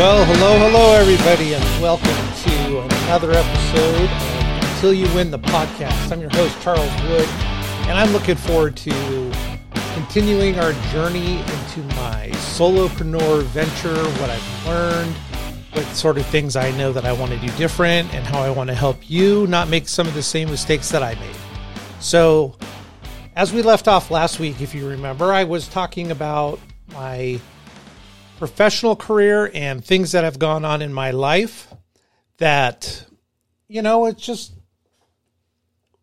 Well, hello, hello, everybody, and welcome to another episode of Until You Win the podcast. I'm your host, Charles Wood, and I'm looking forward to continuing our journey into my solopreneur venture, what I've learned, what sort of things I know that I want to do different, and how I want to help you not make some of the same mistakes that I made. So, as we left off last week, if you remember, I was talking about my professional career and things that have gone on in my life that, you know, it's just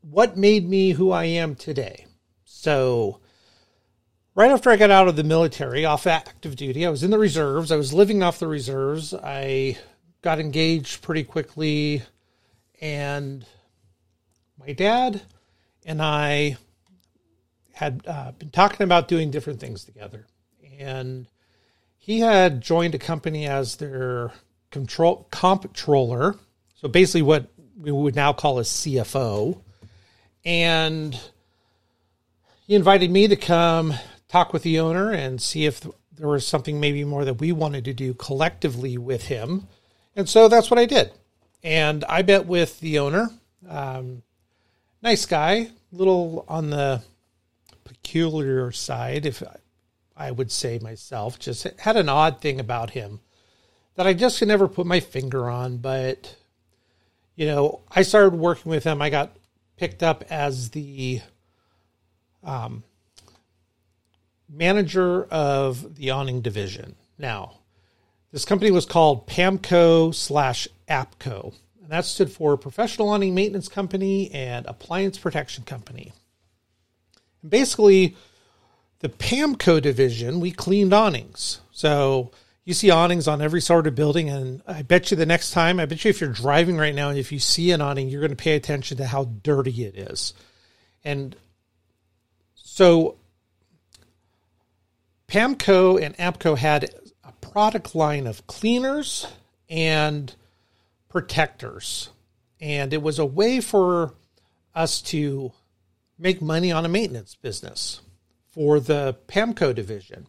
what made me who I am today. So, right after I got out of the military, off active duty, I was in the reserves. I was living off the reserves. I got engaged pretty quickly, and my dad and I had uh, been talking about doing different things together. And he had joined a company as their control comptroller. So basically, what we would now call a CFO. And he invited me to come talk with the owner and see if there was something maybe more that we wanted to do collectively with him. And so that's what I did. And I met with the owner. Um, nice guy, little on the peculiar side, if I would say myself. Just had an odd thing about him that I just could never put my finger on. But, you know, I started working with him. I got picked up as the um, manager of the awning division. Now, this company was called PAMCO slash APCO, and that stood for Professional Awning Maintenance Company and Appliance Protection Company. And basically, the PAMCO division, we cleaned awnings. So you see awnings on every sort of building, and I bet you the next time, I bet you if you're driving right now and if you see an awning, you're going to pay attention to how dirty it is. And so PAMCO and APCO had a product line of cleaners and protectors. And it was a way for us to make money on a maintenance business for the PAMCO division.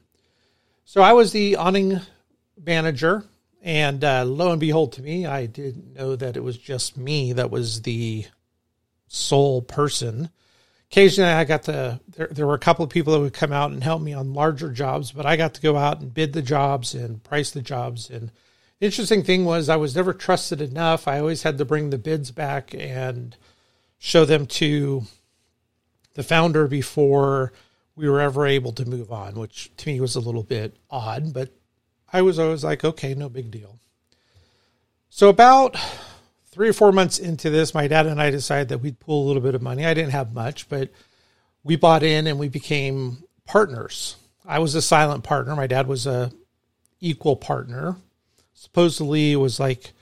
So I was the awning manager, and uh, lo and behold, to me, I didn't know that it was just me that was the sole person. Occasionally, I got the there, there were a couple of people that would come out and help me on larger jobs, but I got to go out and bid the jobs and price the jobs. And the interesting thing was, I was never trusted enough. I always had to bring the bids back and show them to the founder before we were ever able to move on, which to me was a little bit odd, but I was always like, okay, no big deal. So about three or four months into this, my dad and I decided that we'd pull a little bit of money. I didn't have much, but we bought in and we became partners. I was a silent partner. My dad was a equal partner. Supposedly it was like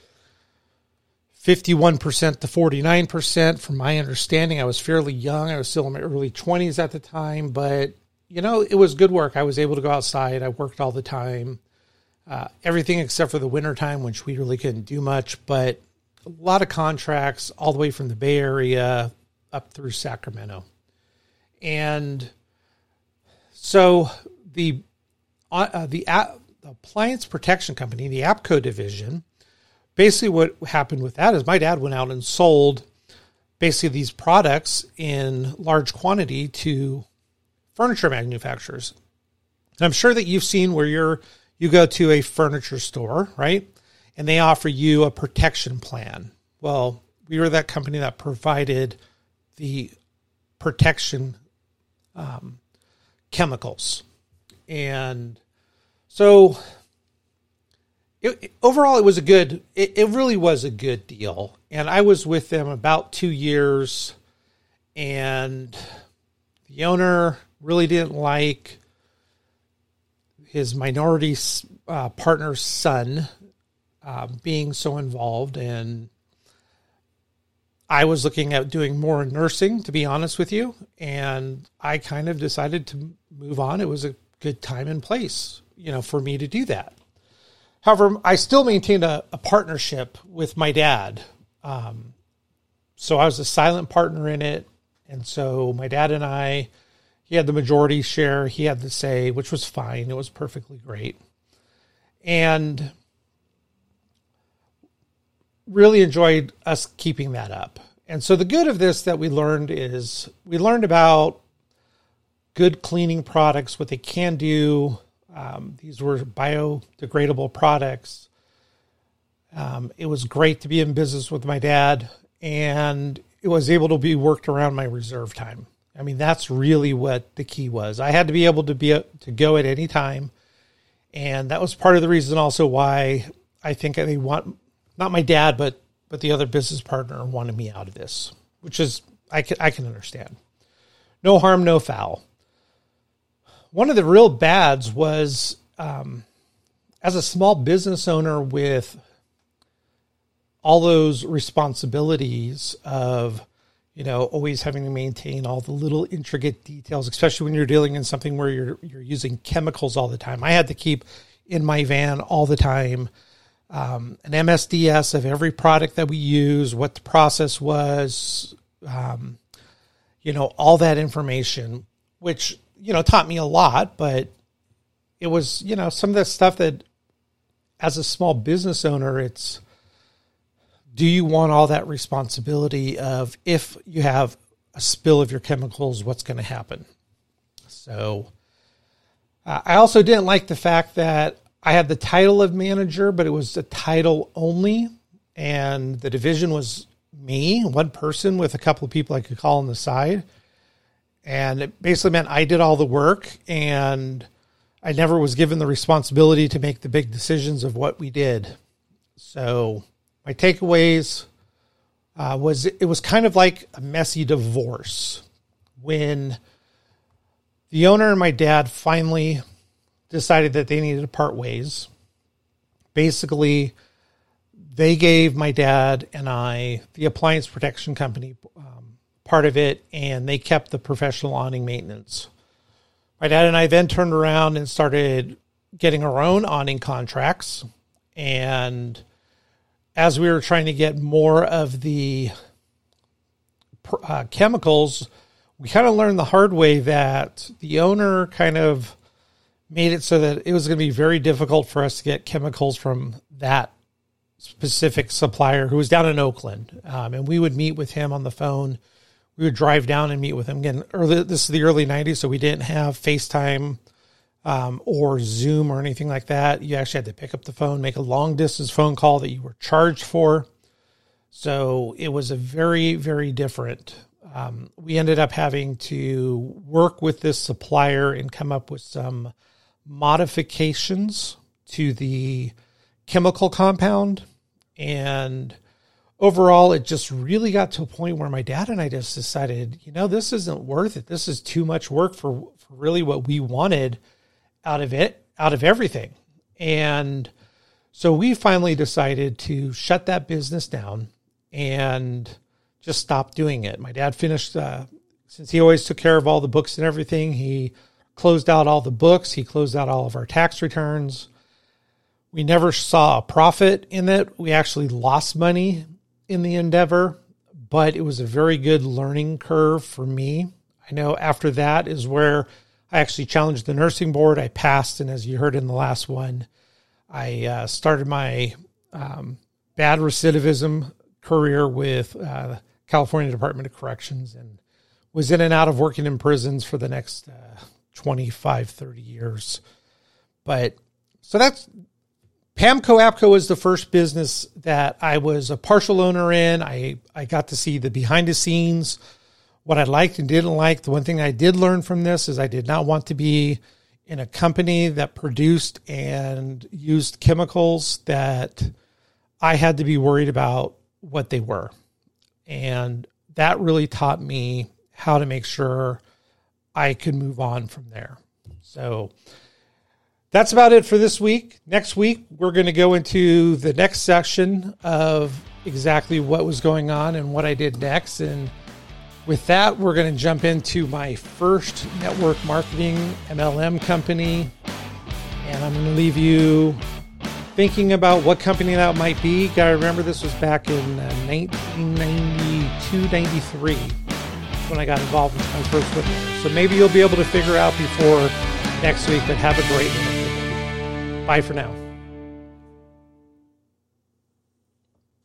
51% to 49% from my understanding. I was fairly young. I was still in my early 20s at the time, but you know, it was good work. I was able to go outside. I worked all the time. Uh, everything except for the winter time, which we really couldn't do much, but a lot of contracts all the way from the Bay Area up through Sacramento. And so the uh, the, uh, the appliance protection company, the APCO division, basically what happened with that is my dad went out and sold basically these products in large quantity to furniture manufacturers. And I'm sure that you've seen where you're you go to a furniture store, right? And they offer you a protection plan. Well, we were that company that provided the protection um, chemicals. And so it, overall, it was a good. It, it really was a good deal, and I was with them about two years, and the owner really didn't like his minority uh, partner's son uh, being so involved, and I was looking at doing more nursing, to be honest with you, and I kind of decided to move on. It was a good time and place, you know, for me to do that. However, I still maintained a, a partnership with my dad. Um, so I was a silent partner in it. And so my dad and I, he had the majority share, he had the say, which was fine. It was perfectly great. And really enjoyed us keeping that up. And so the good of this that we learned is we learned about good cleaning products, what they can do. Um, these were biodegradable products. Um, it was great to be in business with my dad, and it was able to be worked around my reserve time. I mean, that's really what the key was. I had to be able to be to go at any time, and that was part of the reason also why I think they want not my dad, but but the other business partner wanted me out of this, which is I can I can understand. No harm, no foul. One of the real bads was um, as a small business owner with all those responsibilities of you know always having to maintain all the little intricate details especially when you're dealing in something where you're you're using chemicals all the time. I had to keep in my van all the time um, an msds of every product that we use what the process was um, you know all that information which you know taught me a lot but it was you know some of the stuff that as a small business owner it's do you want all that responsibility of if you have a spill of your chemicals, what's going to happen? So uh, I also didn't like the fact that I had the title of manager, but it was a title only, and the division was me, one person with a couple of people I could call on the side. And it basically meant I did all the work and I never was given the responsibility to make the big decisions of what we did. So my takeaways uh, was it was kind of like a messy divorce when the owner and my dad finally decided that they needed to part ways. Basically, they gave my dad and I the appliance protection company um, part of it, and they kept the professional awning maintenance. My dad and I then turned around and started getting our own awning contracts and as we were trying to get more of the uh, chemicals, we kind of learned the hard way that the owner kind of made it so that it was going to be very difficult for us to get chemicals from that specific supplier who was down in Oakland. Um, and we would meet with him on the phone. We would drive down and meet with him again. Early, this is the early 90s, so we didn't have FaceTime um, or Zoom or anything like that. You actually had to pick up the phone, make a long distance phone call that you were charged for. So it was a very, very different. Um, we ended up having to work with this supplier and come up with some modifications to the chemical compound. And overall, it just really got to a point where my dad and I just decided, you know, this isn't worth it. This is too much work for, for really what we wanted out of it, out of everything. And so we finally decided to shut that business down and just stop doing it. My dad finished, uh, since he always took care of all the books and everything, he closed out all the books, he closed out all of our tax returns. We never saw a profit in it. We actually lost money in the endeavor, but it was a very good learning curve for me. I know after that is where I actually challenged the nursing board. I passed, and as you heard in the last one, I uh, started my um, bad recidivism career with uh, California Department of Corrections and was in and out of working in prisons for the next uh, 25, 30 years. But so that's Pamco Apco was the first business that I was a partial owner in. I, I got to see the behind the scenes what I liked and didn't like. The one thing I did learn from this is I did not want to be in a company that produced and used chemicals that I had to be worried about what they were. And that really taught me how to make sure I could move on from there. So that's about it for this week. Next week, we're going to go into the next section of exactly what was going on and what I did next. And with that, we're going to jump into my first network marketing MLM company. And I'm going to leave you thinking about what company that might be. Got to remember this was back in uh, 1992, 93 when I got involved with my first webinar. So maybe you'll be able to figure out before next week, but have a great one. Bye for now.